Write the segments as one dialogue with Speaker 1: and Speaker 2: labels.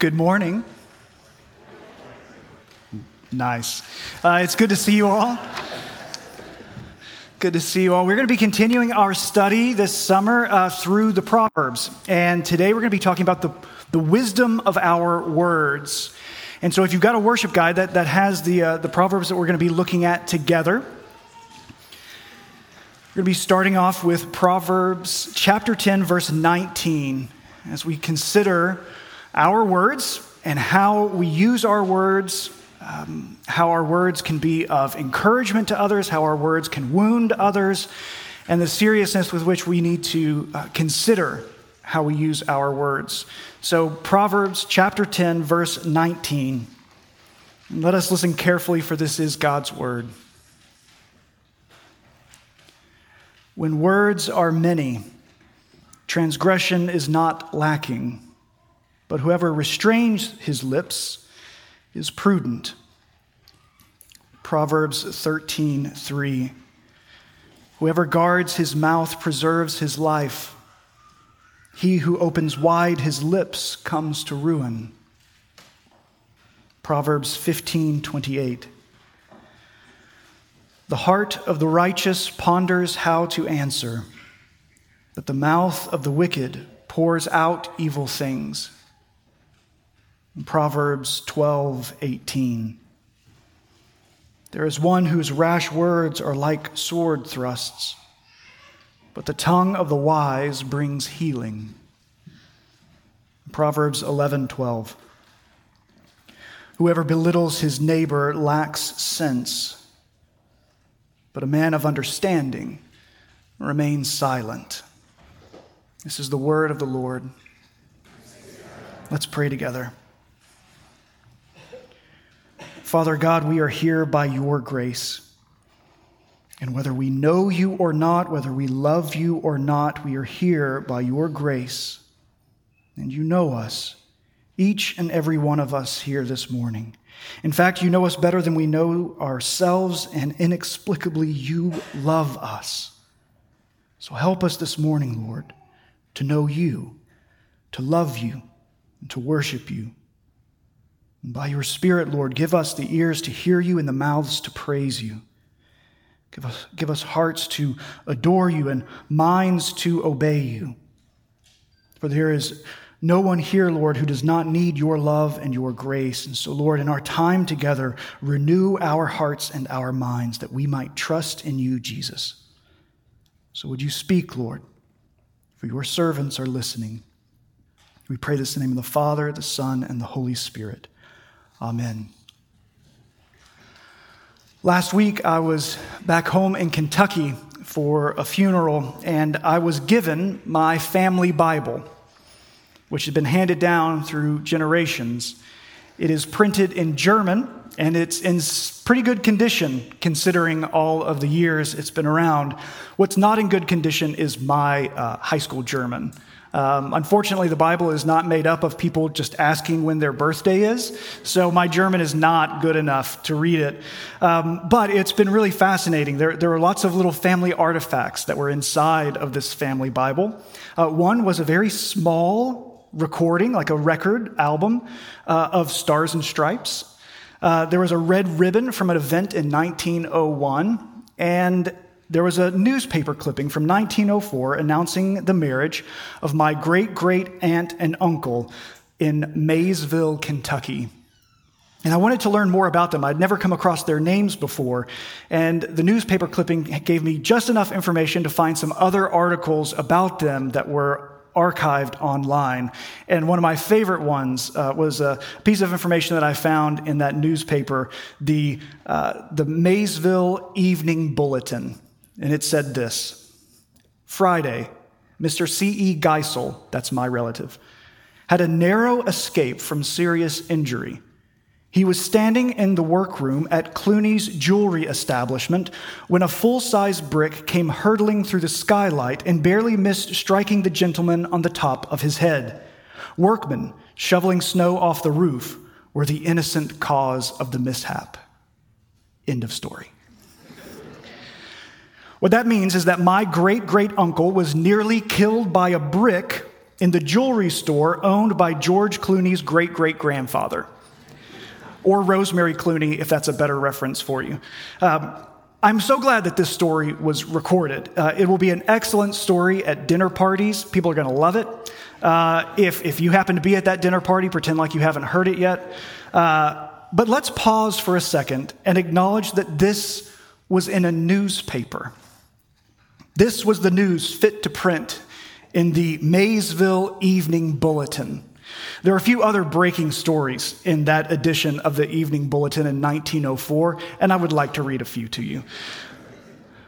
Speaker 1: Good morning. Nice. Uh, it's good to see you all. Good to see you all. We're going to be continuing our study this summer uh, through the Proverbs. And today we're going to be talking about the, the wisdom of our words. And so if you've got a worship guide that, that has the, uh, the Proverbs that we're going to be looking at together, we're going to be starting off with Proverbs chapter 10, verse 19, as we consider our words and how we use our words, um, how our words can be of encouragement to others, how our words can wound others, and the seriousness with which we need to uh, consider how we use our words. So, Proverbs chapter 10, verse 19. Let us listen carefully, for this is God's word. When words are many, transgression is not lacking but whoever restrains his lips is prudent. Proverbs 13, 3. Whoever guards his mouth preserves his life. He who opens wide his lips comes to ruin. Proverbs 15, 28. The heart of the righteous ponders how to answer, but the mouth of the wicked pours out evil things. Proverbs 12, 18. There is one whose rash words are like sword thrusts, but the tongue of the wise brings healing. Proverbs 11, 12. Whoever belittles his neighbor lacks sense, but a man of understanding remains silent. This is the word of the Lord. Let's pray together. Father God, we are here by your grace. And whether we know you or not, whether we love you or not, we are here by your grace. And you know us, each and every one of us here this morning. In fact, you know us better than we know ourselves, and inexplicably, you love us. So help us this morning, Lord, to know you, to love you, and to worship you. By your Spirit, Lord, give us the ears to hear you and the mouths to praise you. Give us, give us hearts to adore you and minds to obey you. For there is no one here, Lord, who does not need your love and your grace. And so, Lord, in our time together, renew our hearts and our minds that we might trust in you, Jesus. So, would you speak, Lord? For your servants are listening. We pray this in the name of the Father, the Son, and the Holy Spirit. Amen. Last week, I was back home in Kentucky for a funeral, and I was given my family Bible, which had been handed down through generations. It is printed in German, and it's in pretty good condition considering all of the years it's been around. What's not in good condition is my uh, high school German. Um, unfortunately, the Bible is not made up of people just asking when their birthday is, so my German is not good enough to read it. Um, but it's been really fascinating. There, there are lots of little family artifacts that were inside of this family Bible. Uh, one was a very small recording, like a record album, uh, of Stars and Stripes. Uh, there was a red ribbon from an event in 1901, and there was a newspaper clipping from 1904 announcing the marriage of my great great aunt and uncle in Maysville, Kentucky. And I wanted to learn more about them. I'd never come across their names before. And the newspaper clipping gave me just enough information to find some other articles about them that were archived online. And one of my favorite ones uh, was a piece of information that I found in that newspaper, the, uh, the Maysville Evening Bulletin. And it said this Friday, Mr. C.E. Geisel, that's my relative, had a narrow escape from serious injury. He was standing in the workroom at Clooney's jewelry establishment when a full size brick came hurtling through the skylight and barely missed striking the gentleman on the top of his head. Workmen shoveling snow off the roof were the innocent cause of the mishap. End of story. What that means is that my great great uncle was nearly killed by a brick in the jewelry store owned by George Clooney's great great grandfather, or Rosemary Clooney, if that's a better reference for you. Um, I'm so glad that this story was recorded. Uh, it will be an excellent story at dinner parties. People are going to love it. Uh, if, if you happen to be at that dinner party, pretend like you haven't heard it yet. Uh, but let's pause for a second and acknowledge that this was in a newspaper. This was the news fit to print in the Maysville Evening Bulletin. There are a few other breaking stories in that edition of the Evening Bulletin in 1904, and I would like to read a few to you.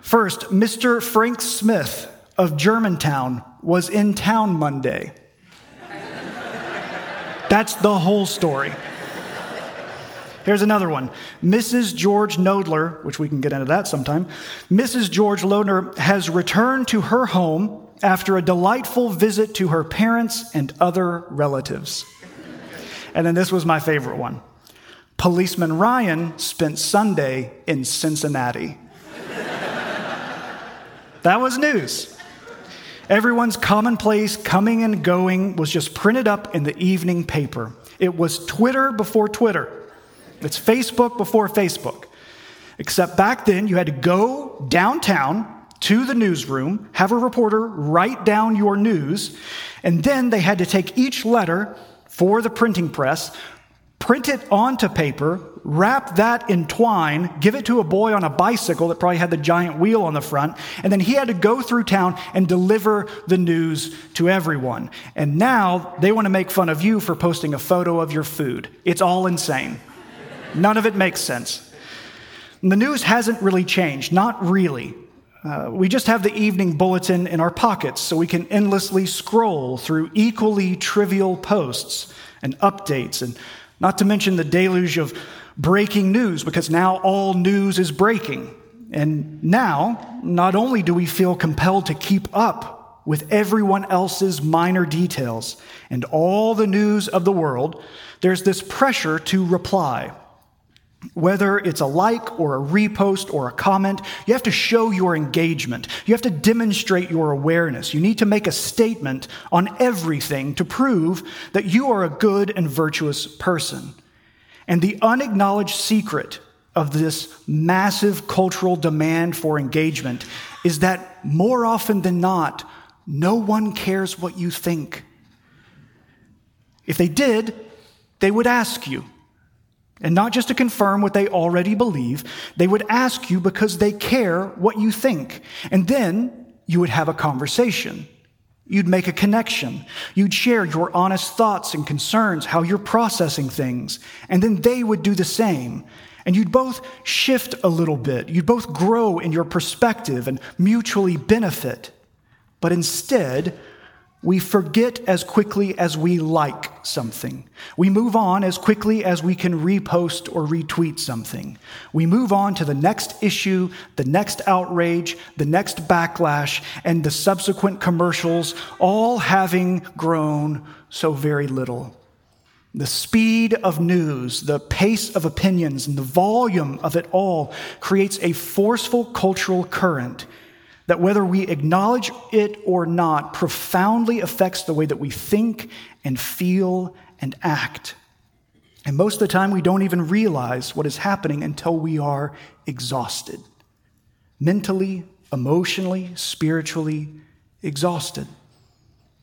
Speaker 1: First, Mr. Frank Smith of Germantown was in town Monday. That's the whole story. Here's another one. Mrs. George Nodler, which we can get into that sometime. Mrs. George Nodler has returned to her home after a delightful visit to her parents and other relatives. And then this was my favorite one. Policeman Ryan spent Sunday in Cincinnati. that was news. Everyone's commonplace coming and going was just printed up in the evening paper. It was Twitter before Twitter. It's Facebook before Facebook. Except back then, you had to go downtown to the newsroom, have a reporter write down your news, and then they had to take each letter for the printing press, print it onto paper, wrap that in twine, give it to a boy on a bicycle that probably had the giant wheel on the front, and then he had to go through town and deliver the news to everyone. And now they want to make fun of you for posting a photo of your food. It's all insane. None of it makes sense. And the news hasn't really changed, not really. Uh, we just have the evening bulletin in our pockets so we can endlessly scroll through equally trivial posts and updates, and not to mention the deluge of breaking news, because now all news is breaking. And now, not only do we feel compelled to keep up with everyone else's minor details and all the news of the world, there's this pressure to reply. Whether it's a like or a repost or a comment, you have to show your engagement. You have to demonstrate your awareness. You need to make a statement on everything to prove that you are a good and virtuous person. And the unacknowledged secret of this massive cultural demand for engagement is that more often than not, no one cares what you think. If they did, they would ask you. And not just to confirm what they already believe, they would ask you because they care what you think. And then you would have a conversation. You'd make a connection. You'd share your honest thoughts and concerns, how you're processing things. And then they would do the same. And you'd both shift a little bit. You'd both grow in your perspective and mutually benefit. But instead, we forget as quickly as we like something. We move on as quickly as we can repost or retweet something. We move on to the next issue, the next outrage, the next backlash, and the subsequent commercials, all having grown so very little. The speed of news, the pace of opinions, and the volume of it all creates a forceful cultural current that whether we acknowledge it or not profoundly affects the way that we think and feel and act. And most of the time, we don't even realize what is happening until we are exhausted mentally, emotionally, spiritually exhausted.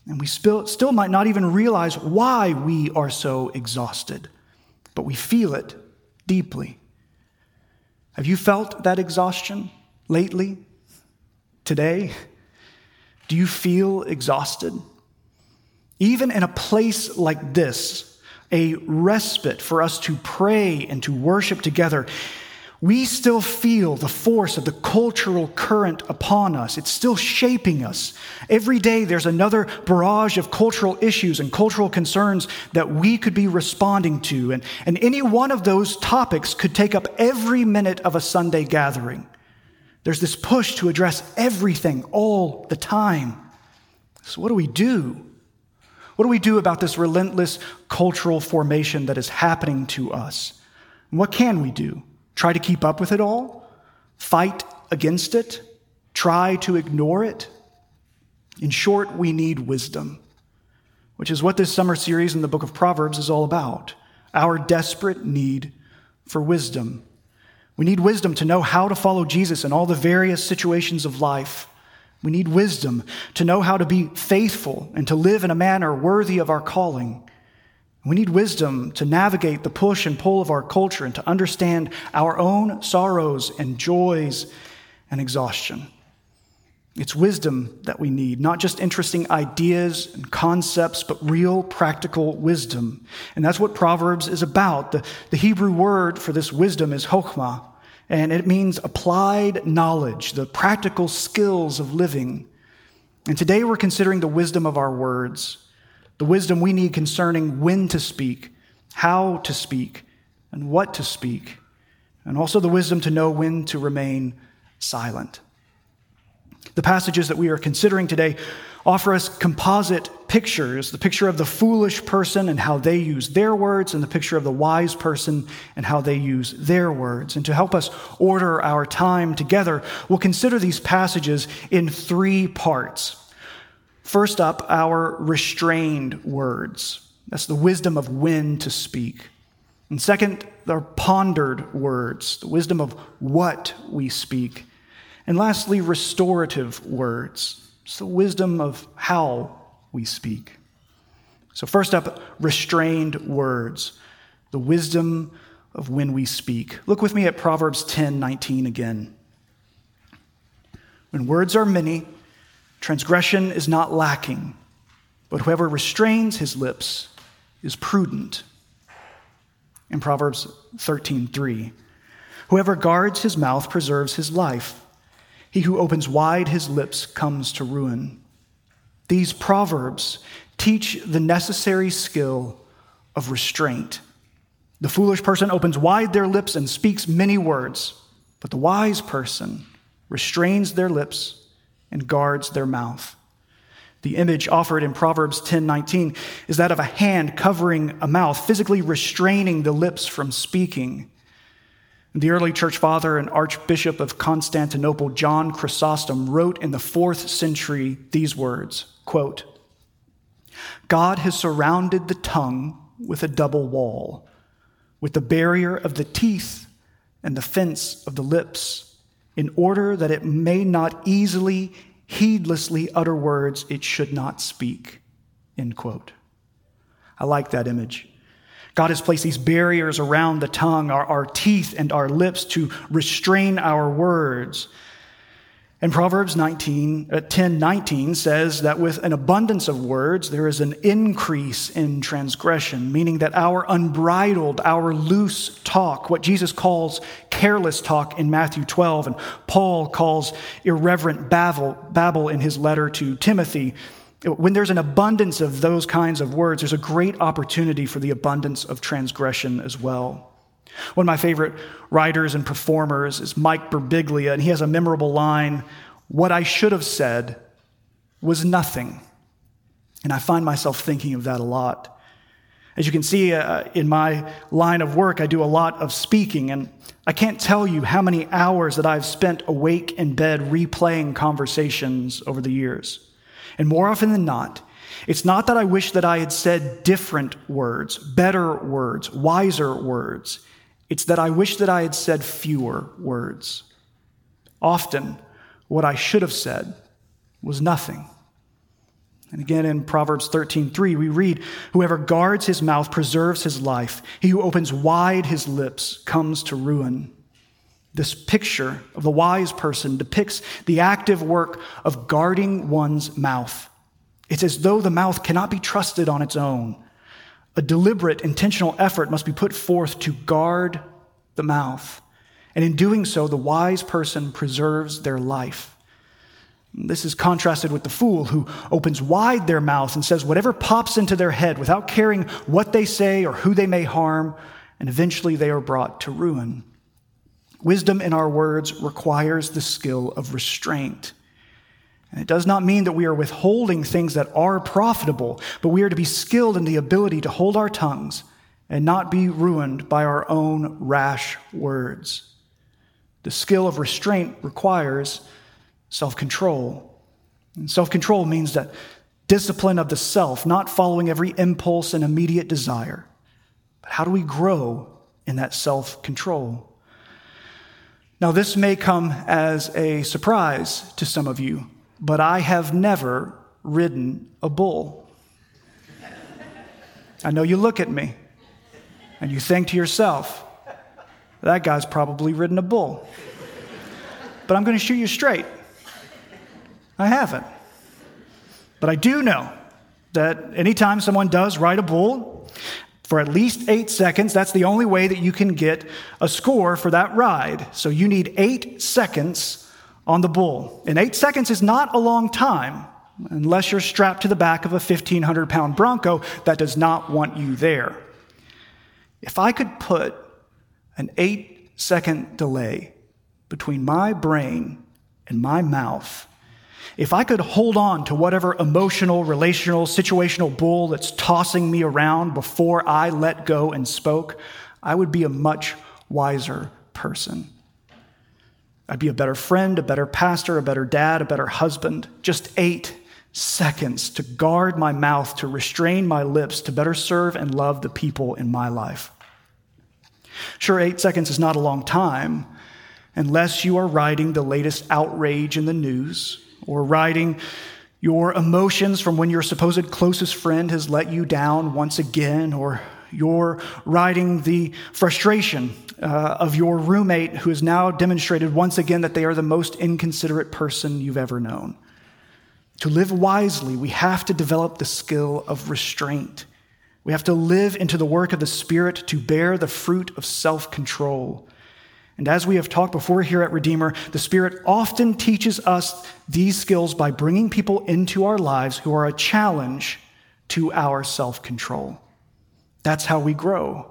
Speaker 1: And we still, still might not even realize why we are so exhausted, but we feel it deeply. Have you felt that exhaustion lately? Today? Do you feel exhausted? Even in a place like this, a respite for us to pray and to worship together, we still feel the force of the cultural current upon us. It's still shaping us. Every day there's another barrage of cultural issues and cultural concerns that we could be responding to. And, and any one of those topics could take up every minute of a Sunday gathering. There's this push to address everything all the time. So, what do we do? What do we do about this relentless cultural formation that is happening to us? What can we do? Try to keep up with it all? Fight against it? Try to ignore it? In short, we need wisdom. which is what this summer series in the book of Proverbs is all about our desperate need for wisdom. We need wisdom to know how to follow Jesus in all the various situations of life. We need wisdom to know how to be faithful and to live in a manner worthy of our calling. We need wisdom to navigate the push and pull of our culture and to understand our own sorrows and joys and exhaustion. It's wisdom that we need, not just interesting ideas and concepts, but real practical wisdom. And that's what Proverbs is about. The, the Hebrew word for this wisdom is chokhmah, and it means applied knowledge, the practical skills of living. And today we're considering the wisdom of our words, the wisdom we need concerning when to speak, how to speak, and what to speak, and also the wisdom to know when to remain silent. The passages that we are considering today offer us composite pictures the picture of the foolish person and how they use their words, and the picture of the wise person and how they use their words. And to help us order our time together, we'll consider these passages in three parts. First up, our restrained words. That's the wisdom of when to speak. And second, our pondered words, the wisdom of what we speak. And lastly, restorative words. It's the wisdom of how we speak. So, first up, restrained words, the wisdom of when we speak. Look with me at Proverbs 10 19 again. When words are many, transgression is not lacking, but whoever restrains his lips is prudent. In Proverbs 13 3, whoever guards his mouth preserves his life he who opens wide his lips comes to ruin. These proverbs teach the necessary skill of restraint. The foolish person opens wide their lips and speaks many words, but the wise person restrains their lips and guards their mouth. The image offered in Proverbs 10:19 is that of a hand covering a mouth, physically restraining the lips from speaking. The early church father and archbishop of Constantinople, John Chrysostom, wrote in the fourth century these words quote, God has surrounded the tongue with a double wall, with the barrier of the teeth and the fence of the lips, in order that it may not easily, heedlessly utter words it should not speak. End quote. I like that image. God has placed these barriers around the tongue, our, our teeth, and our lips to restrain our words. And Proverbs 19, uh, 10 19 says that with an abundance of words, there is an increase in transgression, meaning that our unbridled, our loose talk, what Jesus calls careless talk in Matthew 12, and Paul calls irreverent babble, babble in his letter to Timothy, when there's an abundance of those kinds of words, there's a great opportunity for the abundance of transgression as well. One of my favorite writers and performers is Mike Birbiglia, and he has a memorable line What I should have said was nothing. And I find myself thinking of that a lot. As you can see uh, in my line of work, I do a lot of speaking, and I can't tell you how many hours that I've spent awake in bed replaying conversations over the years. And more often than not, it's not that I wish that I had said different words, better words, wiser words. It's that I wish that I had said fewer words. Often, what I should have said was nothing. And again in Proverbs 13:3 we read, "Whoever guards his mouth preserves his life. He who opens wide his lips comes to ruin." This picture of the wise person depicts the active work of guarding one's mouth. It's as though the mouth cannot be trusted on its own. A deliberate, intentional effort must be put forth to guard the mouth. And in doing so, the wise person preserves their life. This is contrasted with the fool who opens wide their mouth and says whatever pops into their head without caring what they say or who they may harm, and eventually they are brought to ruin. Wisdom in our words requires the skill of restraint. And it does not mean that we are withholding things that are profitable, but we are to be skilled in the ability to hold our tongues and not be ruined by our own rash words. The skill of restraint requires self control. And self control means that discipline of the self, not following every impulse and immediate desire. But how do we grow in that self control? Now, this may come as a surprise to some of you, but I have never ridden a bull. I know you look at me and you think to yourself, that guy's probably ridden a bull. But I'm going to shoot you straight. I haven't. But I do know that anytime someone does ride a bull for at least eight seconds, that's the only way that you can get a score for that ride. So you need eight seconds on the bull. And eight seconds is not a long time unless you're strapped to the back of a 1,500 pound Bronco that does not want you there. If I could put an eight second delay between my brain and my mouth, if I could hold on to whatever emotional, relational, situational bull that's tossing me around before I let go and spoke, I would be a much wiser person. I'd be a better friend, a better pastor, a better dad, a better husband. Just eight seconds to guard my mouth, to restrain my lips, to better serve and love the people in my life. Sure, eight seconds is not a long time unless you are riding the latest outrage in the news or writing. your emotions from when your supposed closest friend has let you down once again, or you're riding the frustration uh, of your roommate who has now demonstrated once again that they are the most inconsiderate person you've ever known. To live wisely, we have to develop the skill of restraint. We have to live into the work of the Spirit to bear the fruit of self control. And as we have talked before here at Redeemer, the Spirit often teaches us these skills by bringing people into our lives who are a challenge to our self control. That's how we grow.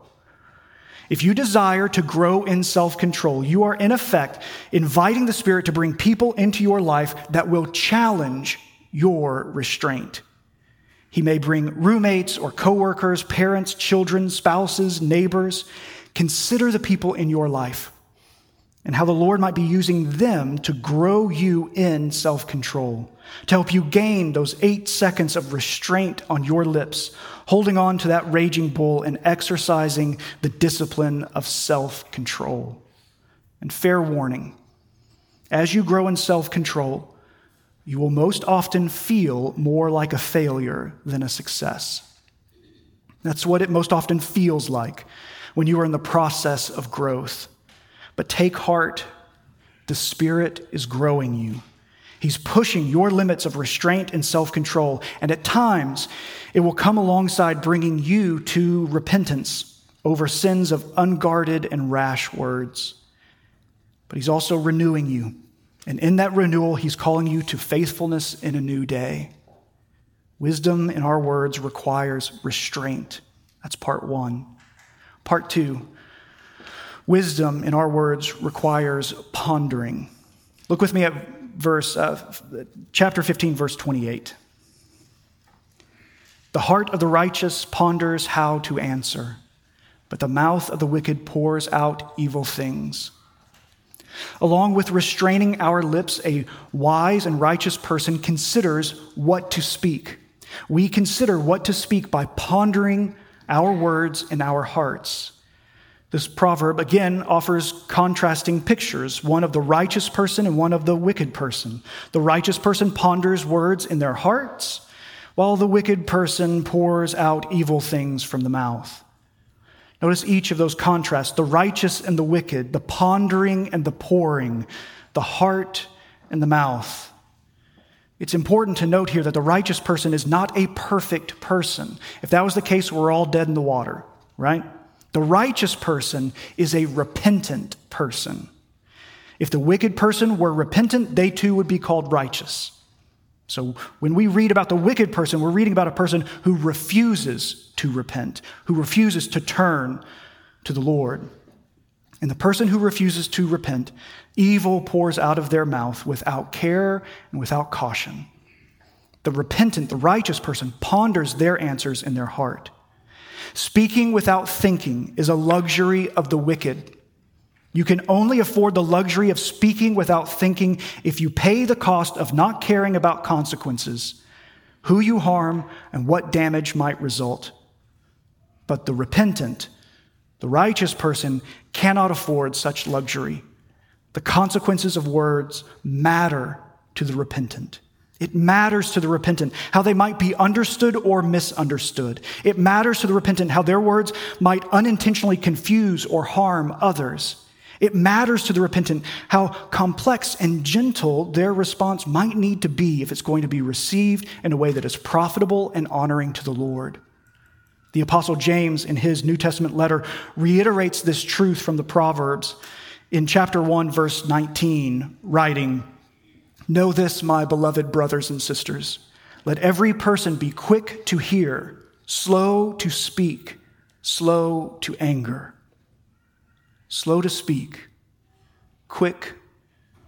Speaker 1: If you desire to grow in self control, you are in effect inviting the Spirit to bring people into your life that will challenge your restraint. He may bring roommates or coworkers, parents, children, spouses, neighbors. Consider the people in your life and how the Lord might be using them to grow you in self control, to help you gain those eight seconds of restraint on your lips, holding on to that raging bull and exercising the discipline of self control. And fair warning as you grow in self control, you will most often feel more like a failure than a success. That's what it most often feels like when you are in the process of growth. But take heart, the Spirit is growing you. He's pushing your limits of restraint and self control. And at times, it will come alongside bringing you to repentance over sins of unguarded and rash words. But He's also renewing you and in that renewal, he's calling you to faithfulness in a new day. Wisdom, in our words, requires restraint. That's part one. Part two wisdom, in our words, requires pondering. Look with me at verse, uh, chapter 15, verse 28. The heart of the righteous ponders how to answer, but the mouth of the wicked pours out evil things. Along with restraining our lips, a wise and righteous person considers what to speak. We consider what to speak by pondering our words in our hearts. This proverb again offers contrasting pictures one of the righteous person and one of the wicked person. The righteous person ponders words in their hearts, while the wicked person pours out evil things from the mouth. Notice each of those contrasts the righteous and the wicked, the pondering and the pouring, the heart and the mouth. It's important to note here that the righteous person is not a perfect person. If that was the case, we're all dead in the water, right? The righteous person is a repentant person. If the wicked person were repentant, they too would be called righteous. So when we read about the wicked person, we're reading about a person who refuses to repent, who refuses to turn to the Lord. And the person who refuses to repent, evil pours out of their mouth without care and without caution. The repentant, the righteous person ponders their answers in their heart. Speaking without thinking is a luxury of the wicked. You can only afford the luxury of speaking without thinking if you pay the cost of not caring about consequences. who you harm, and what damage might result. But the repentant, the righteous person cannot afford such luxury. The consequences of words matter to the repentant. It matters to the repentant how they might be understood or misunderstood. It matters to the repentant how their words might unintentionally confuse or harm others. It matters to the repentant how complex and gentle their response might need to be if it's going to be received in a way that is profitable and honoring to the Lord. The Apostle James, in his New Testament letter, reiterates this truth from the Proverbs in chapter 1, verse 19, writing, Know this, my beloved brothers and sisters. Let every person be quick to hear, slow to speak, slow to anger slow to speak, quick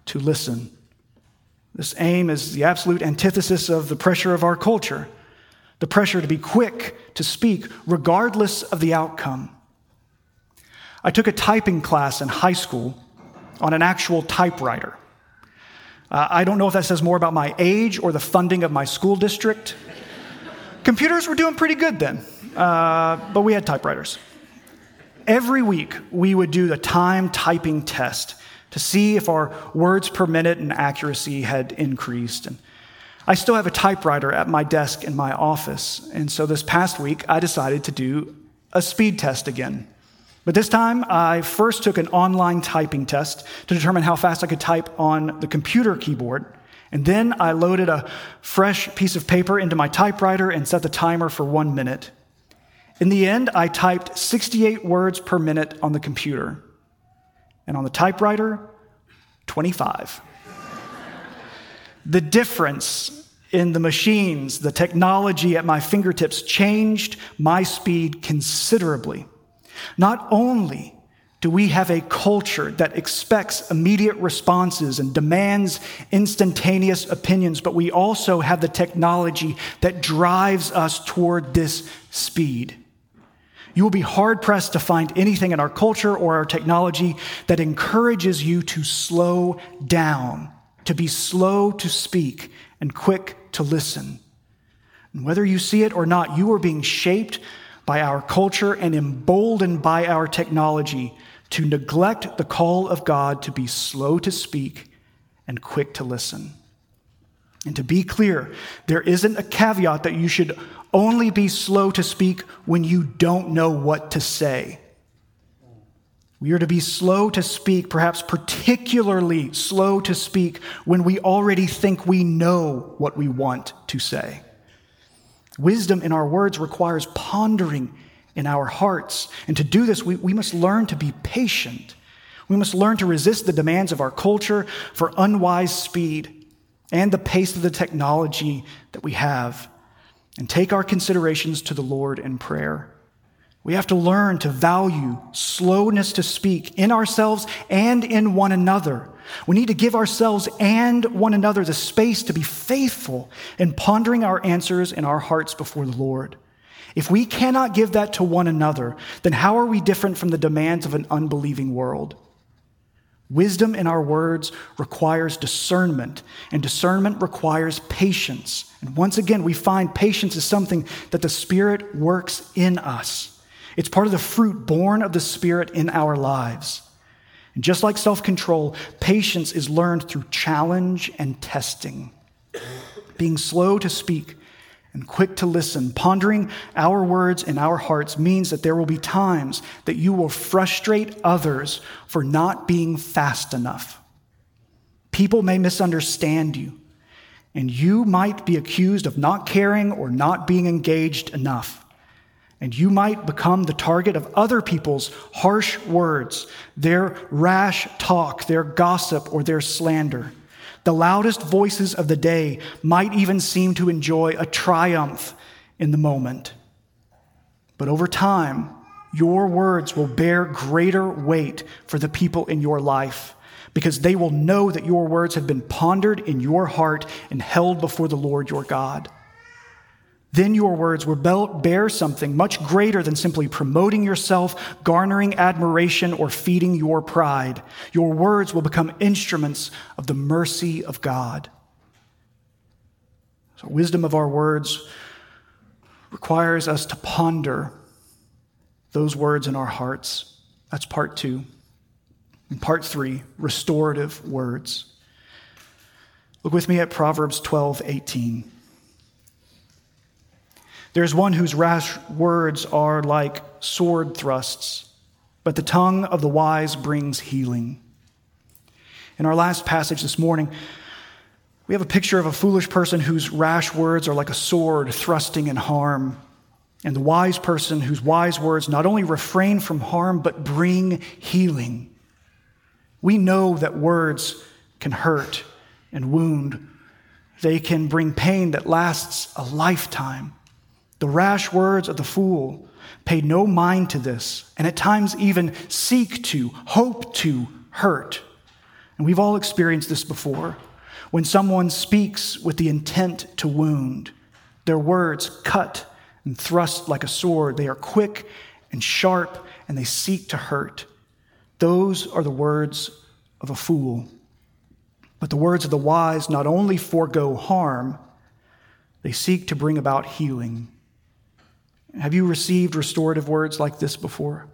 Speaker 1: to listen. This aim is the absolute antithesis of the pressure of our culture the pressure to be quick to speak, regardless of the outcome. I took a typing class in high school on an actual typewriter. Uh, I don't know if that says more about my age or the funding of my school district. Computers were doing pretty good then, uh, but we had typewriters. Every week, we would do the time typing test to see if our words per minute and accuracy had increased. And I still have a typewriter at my desk in my office. And so this past week, I decided to do a speed test again. But this time, I first took an online typing test to determine how fast I could type on the computer keyboard. And then I loaded a fresh piece of paper into my typewriter and set the timer for one minute. In the end, I typed 68 words per minute on the computer, and on the typewriter, 25. the difference in the machines, the technology at my fingertips changed my speed considerably. Not only do we have a culture that expects immediate responses and demands instantaneous opinions, but we also have the technology that drives us toward this speed. You will be hard pressed to find anything in our culture or our technology that encourages you to slow down, to be slow to speak and quick to listen. And whether you see it or not, you are being shaped by our culture and emboldened by our technology to neglect the call of God to be slow to speak and quick to listen. And to be clear, there isn't a caveat that you should only be slow to speak when you don't know what to say. We are to be slow to speak, perhaps particularly slow to speak when we already think we know what we want to say. Wisdom in our words requires pondering in our hearts. And to do this, we, we must learn to be patient. We must learn to resist the demands of our culture for unwise speed and the pace of the technology that we have and take our considerations to the Lord in prayer. We have to learn to value slowness to speak in ourselves and in one another. We need to give ourselves and one another the space to be faithful in pondering our answers in our hearts before the Lord. If we cannot give that to one another, then how are we different from the demands of an unbelieving world? Wisdom in our words requires discernment, and discernment requires patience. And once again, we find patience is something that the Spirit works in us. It's part of the fruit born of the Spirit in our lives. And just like self control, patience is learned through challenge and testing. Being slow to speak and quick to listen, pondering our words in our hearts means that there will be times that you will frustrate others for not being fast enough. People may misunderstand you, and you might be accused of not caring or not being engaged enough. And you might become the target of other people's harsh words, their rash talk, their gossip, or their slander. The loudest voices of the day might even seem to enjoy a triumph in the moment. But over time, your words will bear greater weight for the people in your life because they will know that your words have been pondered in your heart and held before the Lord your God. Then your words will bear something much greater than simply promoting yourself, garnering admiration, or feeding your pride. Your words will become instruments of the mercy of God. So, wisdom of our words requires us to ponder those words in our hearts. That's part two. And part three, restorative words. Look with me at Proverbs 12, 18. There's one whose rash words are like sword thrusts, but the tongue of the wise brings healing. In our last passage this morning, we have a picture of a foolish person whose rash words are like a sword thrusting in harm, and the wise person whose wise words not only refrain from harm, but bring healing. We know that words can hurt and wound, they can bring pain that lasts a lifetime. The rash words of the fool pay no mind to this, and at times even seek to, hope to hurt. And we've all experienced this before. When someone speaks with the intent to wound, their words cut and thrust like a sword. They are quick and sharp, and they seek to hurt. Those are the words of a fool. But the words of the wise not only forego harm, they seek to bring about healing. Have you received restorative words like this before?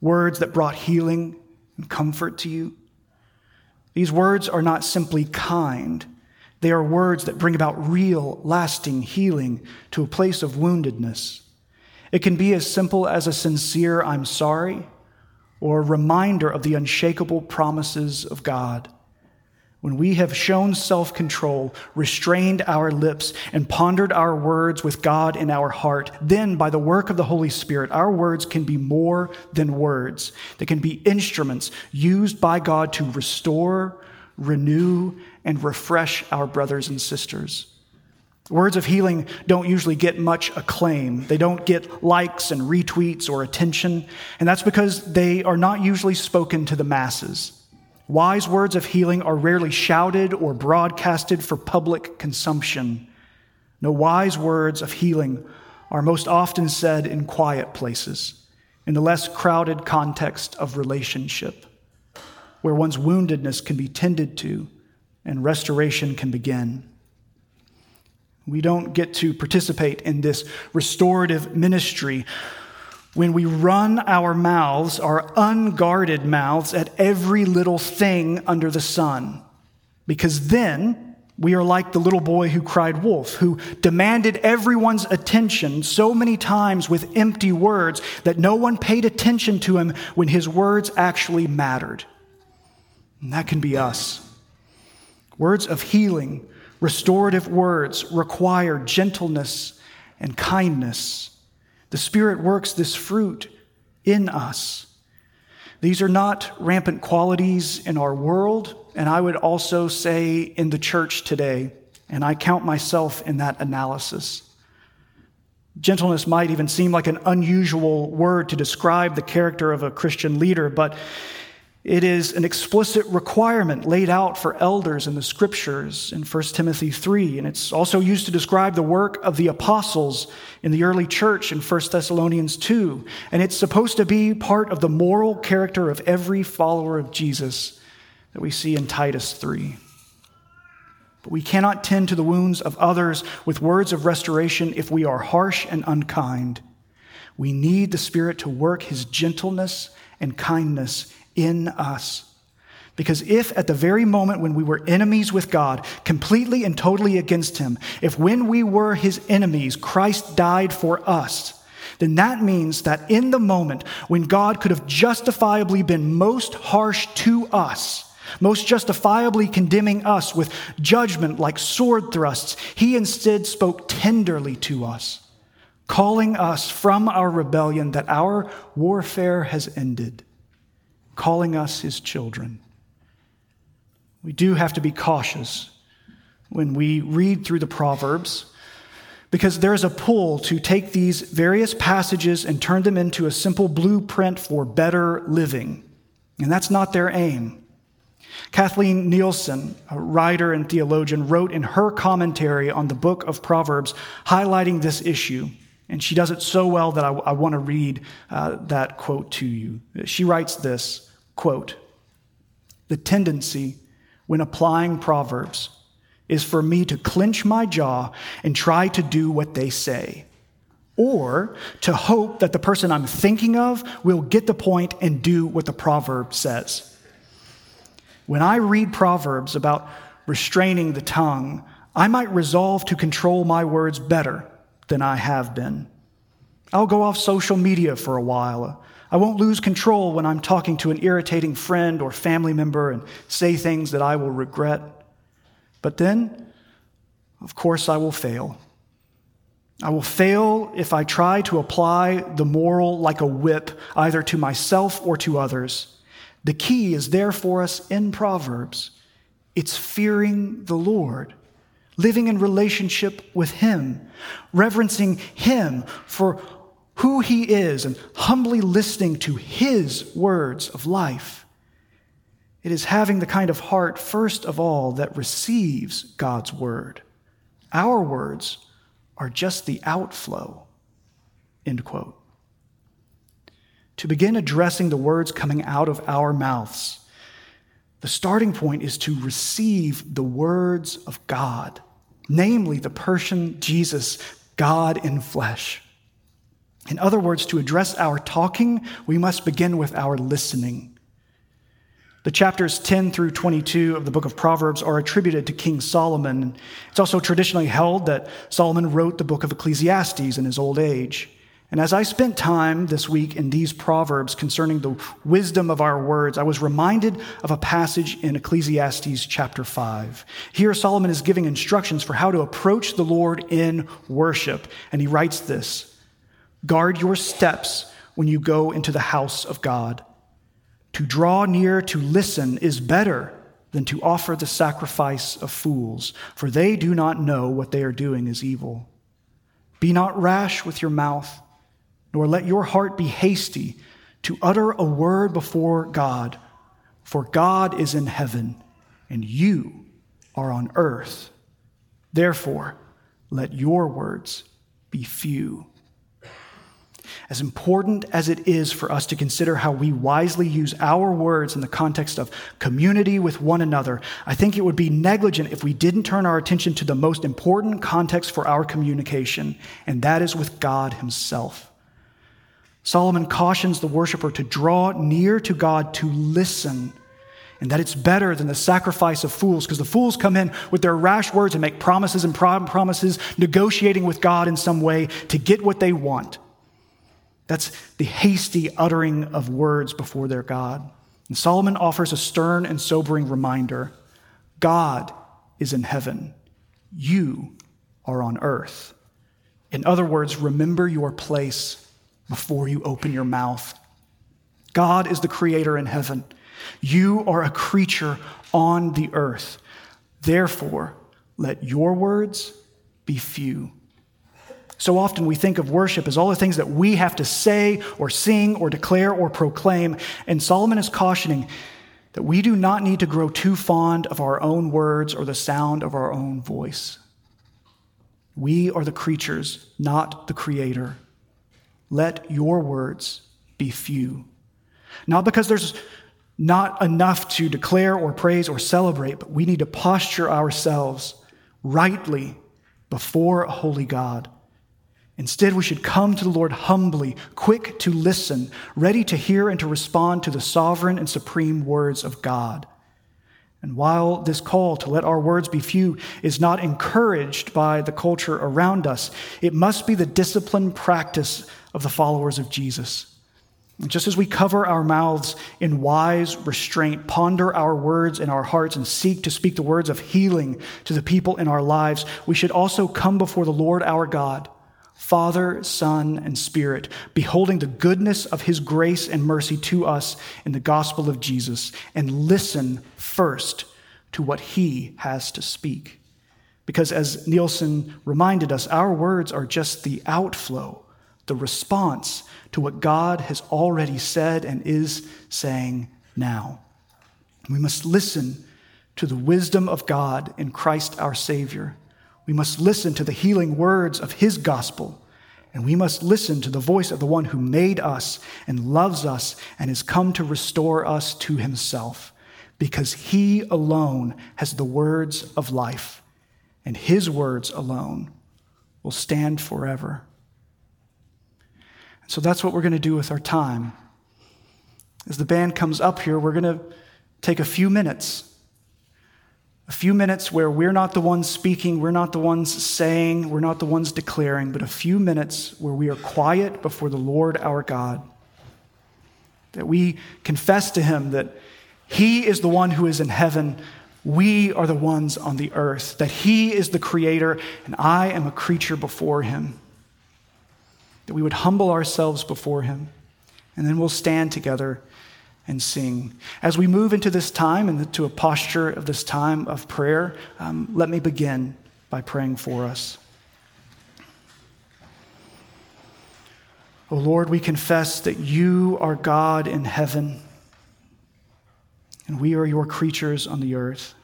Speaker 1: Words that brought healing and comfort to you? These words are not simply kind, they are words that bring about real, lasting healing to a place of woundedness. It can be as simple as a sincere, I'm sorry, or a reminder of the unshakable promises of God. When we have shown self control, restrained our lips, and pondered our words with God in our heart, then by the work of the Holy Spirit, our words can be more than words. They can be instruments used by God to restore, renew, and refresh our brothers and sisters. Words of healing don't usually get much acclaim. They don't get likes and retweets or attention, and that's because they are not usually spoken to the masses. Wise words of healing are rarely shouted or broadcasted for public consumption. No wise words of healing are most often said in quiet places, in the less crowded context of relationship, where one's woundedness can be tended to and restoration can begin. We don't get to participate in this restorative ministry when we run our mouths, our unguarded mouths, at every little thing under the sun. Because then we are like the little boy who cried wolf, who demanded everyone's attention so many times with empty words that no one paid attention to him when his words actually mattered. And that can be us. Words of healing, restorative words require gentleness and kindness the Spirit works this fruit in us. These are not rampant qualities in our world, and I would also say in the church today, and I count myself in that analysis. Gentleness might even seem like an unusual word to describe the character of a Christian leader, but it is an explicit requirement laid out for elders in the scriptures in 1 Timothy 3, and it's also used to describe the work of the apostles in the early church in 1 Thessalonians 2. And it's supposed to be part of the moral character of every follower of Jesus that we see in Titus 3. But we cannot tend to the wounds of others with words of restoration if we are harsh and unkind. We need the Spirit to work His gentleness and kindness in us. Because if at the very moment when we were enemies with God, completely and totally against Him, if when we were His enemies, Christ died for us, then that means that in the moment when God could have justifiably been most harsh to us, most justifiably condemning us with judgment like sword thrusts, He instead spoke tenderly to us, calling us from our rebellion that our warfare has ended calling us his children. We do have to be cautious when we read through the Proverbs because there's a pull to take these various passages and turn them into a simple blueprint for better living. And that's not their aim. Kathleen Nielsen, a writer and theologian, wrote in her commentary on the book of Proverbs highlighting this issue. And she does it so well that I, I want to read uh, that quote to you. She writes this quote, The tendency when applying Proverbs is for me to clench my jaw and try to do what they say, or to hope that the person I'm thinking of will get the point and do what the proverb says. When I read Proverbs about restraining the tongue, I might resolve to control my words better than I have been. I'll go off social media for a while. I won't lose control when I'm talking to an irritating friend or family member and say things that I will regret. But then, of course, I will fail. I will fail if I try to apply the moral like a whip either to myself or to others. The key is there for us in Proverbs it's fearing the Lord, living in relationship with Him, reverencing Him for who He is, and humbly listening to His words of life. It is having the kind of heart, first of all, that receives God's word. Our words are just the outflow. End quote. To begin addressing the words coming out of our mouths, the starting point is to receive the words of God, namely the person Jesus, God in flesh. In other words, to address our talking, we must begin with our listening. The chapters 10 through 22 of the book of Proverbs are attributed to King Solomon. It's also traditionally held that Solomon wrote the book of Ecclesiastes in his old age. And as I spent time this week in these Proverbs concerning the wisdom of our words, I was reminded of a passage in Ecclesiastes chapter 5. Here, Solomon is giving instructions for how to approach the Lord in worship. And he writes this Guard your steps when you go into the house of God. To draw near to listen is better than to offer the sacrifice of fools, for they do not know what they are doing is evil. Be not rash with your mouth, nor let your heart be hasty to utter a word before God, for God is in heaven, and you are on earth. Therefore, let your words be few. As important as it is for us to consider how we wisely use our words in the context of community with one another, I think it would be negligent if we didn't turn our attention to the most important context for our communication, and that is with God Himself. Solomon cautions the worshiper to draw near to God to listen and that it's better than the sacrifice of fools, because the fools come in with their rash words and make promises and promises, negotiating with God in some way to get what they want. That's the hasty uttering of words before their God. And Solomon offers a stern and sobering reminder God is in heaven, you are on earth. In other words, remember your place before you open your mouth. God is the creator in heaven. You are a creature on the earth. Therefore, let your words be few so often we think of worship as all the things that we have to say or sing or declare or proclaim. And Solomon is cautioning that we do not need to grow too fond of our own words or the sound of our own voice. We are the creatures, not the creator. Let your words be few. Not because there's not enough to declare or praise or celebrate, but we need to posture ourselves rightly before a holy God. Instead, we should come to the Lord humbly, quick to listen, ready to hear and to respond to the sovereign and supreme words of God. And while this call to let our words be few is not encouraged by the culture around us, it must be the disciplined practice of the followers of Jesus. And just as we cover our mouths in wise restraint, ponder our words in our hearts, and seek to speak the words of healing to the people in our lives, we should also come before the Lord our God Father, Son, and Spirit, beholding the goodness of his grace and mercy to us in the gospel of Jesus, and listen first to what he has to speak. Because as Nielson reminded us, our words are just the outflow, the response to what God has already said and is saying now. We must listen to the wisdom of God in Christ our Savior we must listen to the healing words of his gospel, and we must listen to the voice of the one who made us and loves us and has come to restore us to himself, because he alone has the words of life, and his words alone will stand forever. So that's what we're going to do with our time. As the band comes up here, we're going to take a few minutes. A few minutes where we're not the ones speaking, we're not the ones saying, we're not the ones declaring, but a few minutes where we are quiet before the Lord our God. That we confess to Him that He is the one who is in heaven, we are the ones on the earth, that He is the Creator, and I am a creature before Him that we would humble ourselves before Him, and then we'll stand together and sing. As we move into this time and to a posture of this time of prayer, um, let me begin by praying for us. O oh Lord, we confess that you are God in heaven, and we are your creatures on the earth.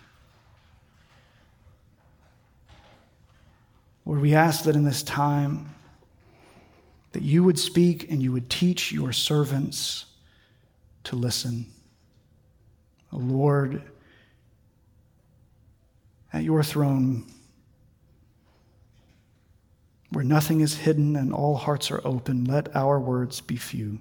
Speaker 1: Lord, we ask that in this time, that you would speak and you would teach your servants to listen. Lord, at your throne, where nothing is hidden and all hearts are open, let our words be few.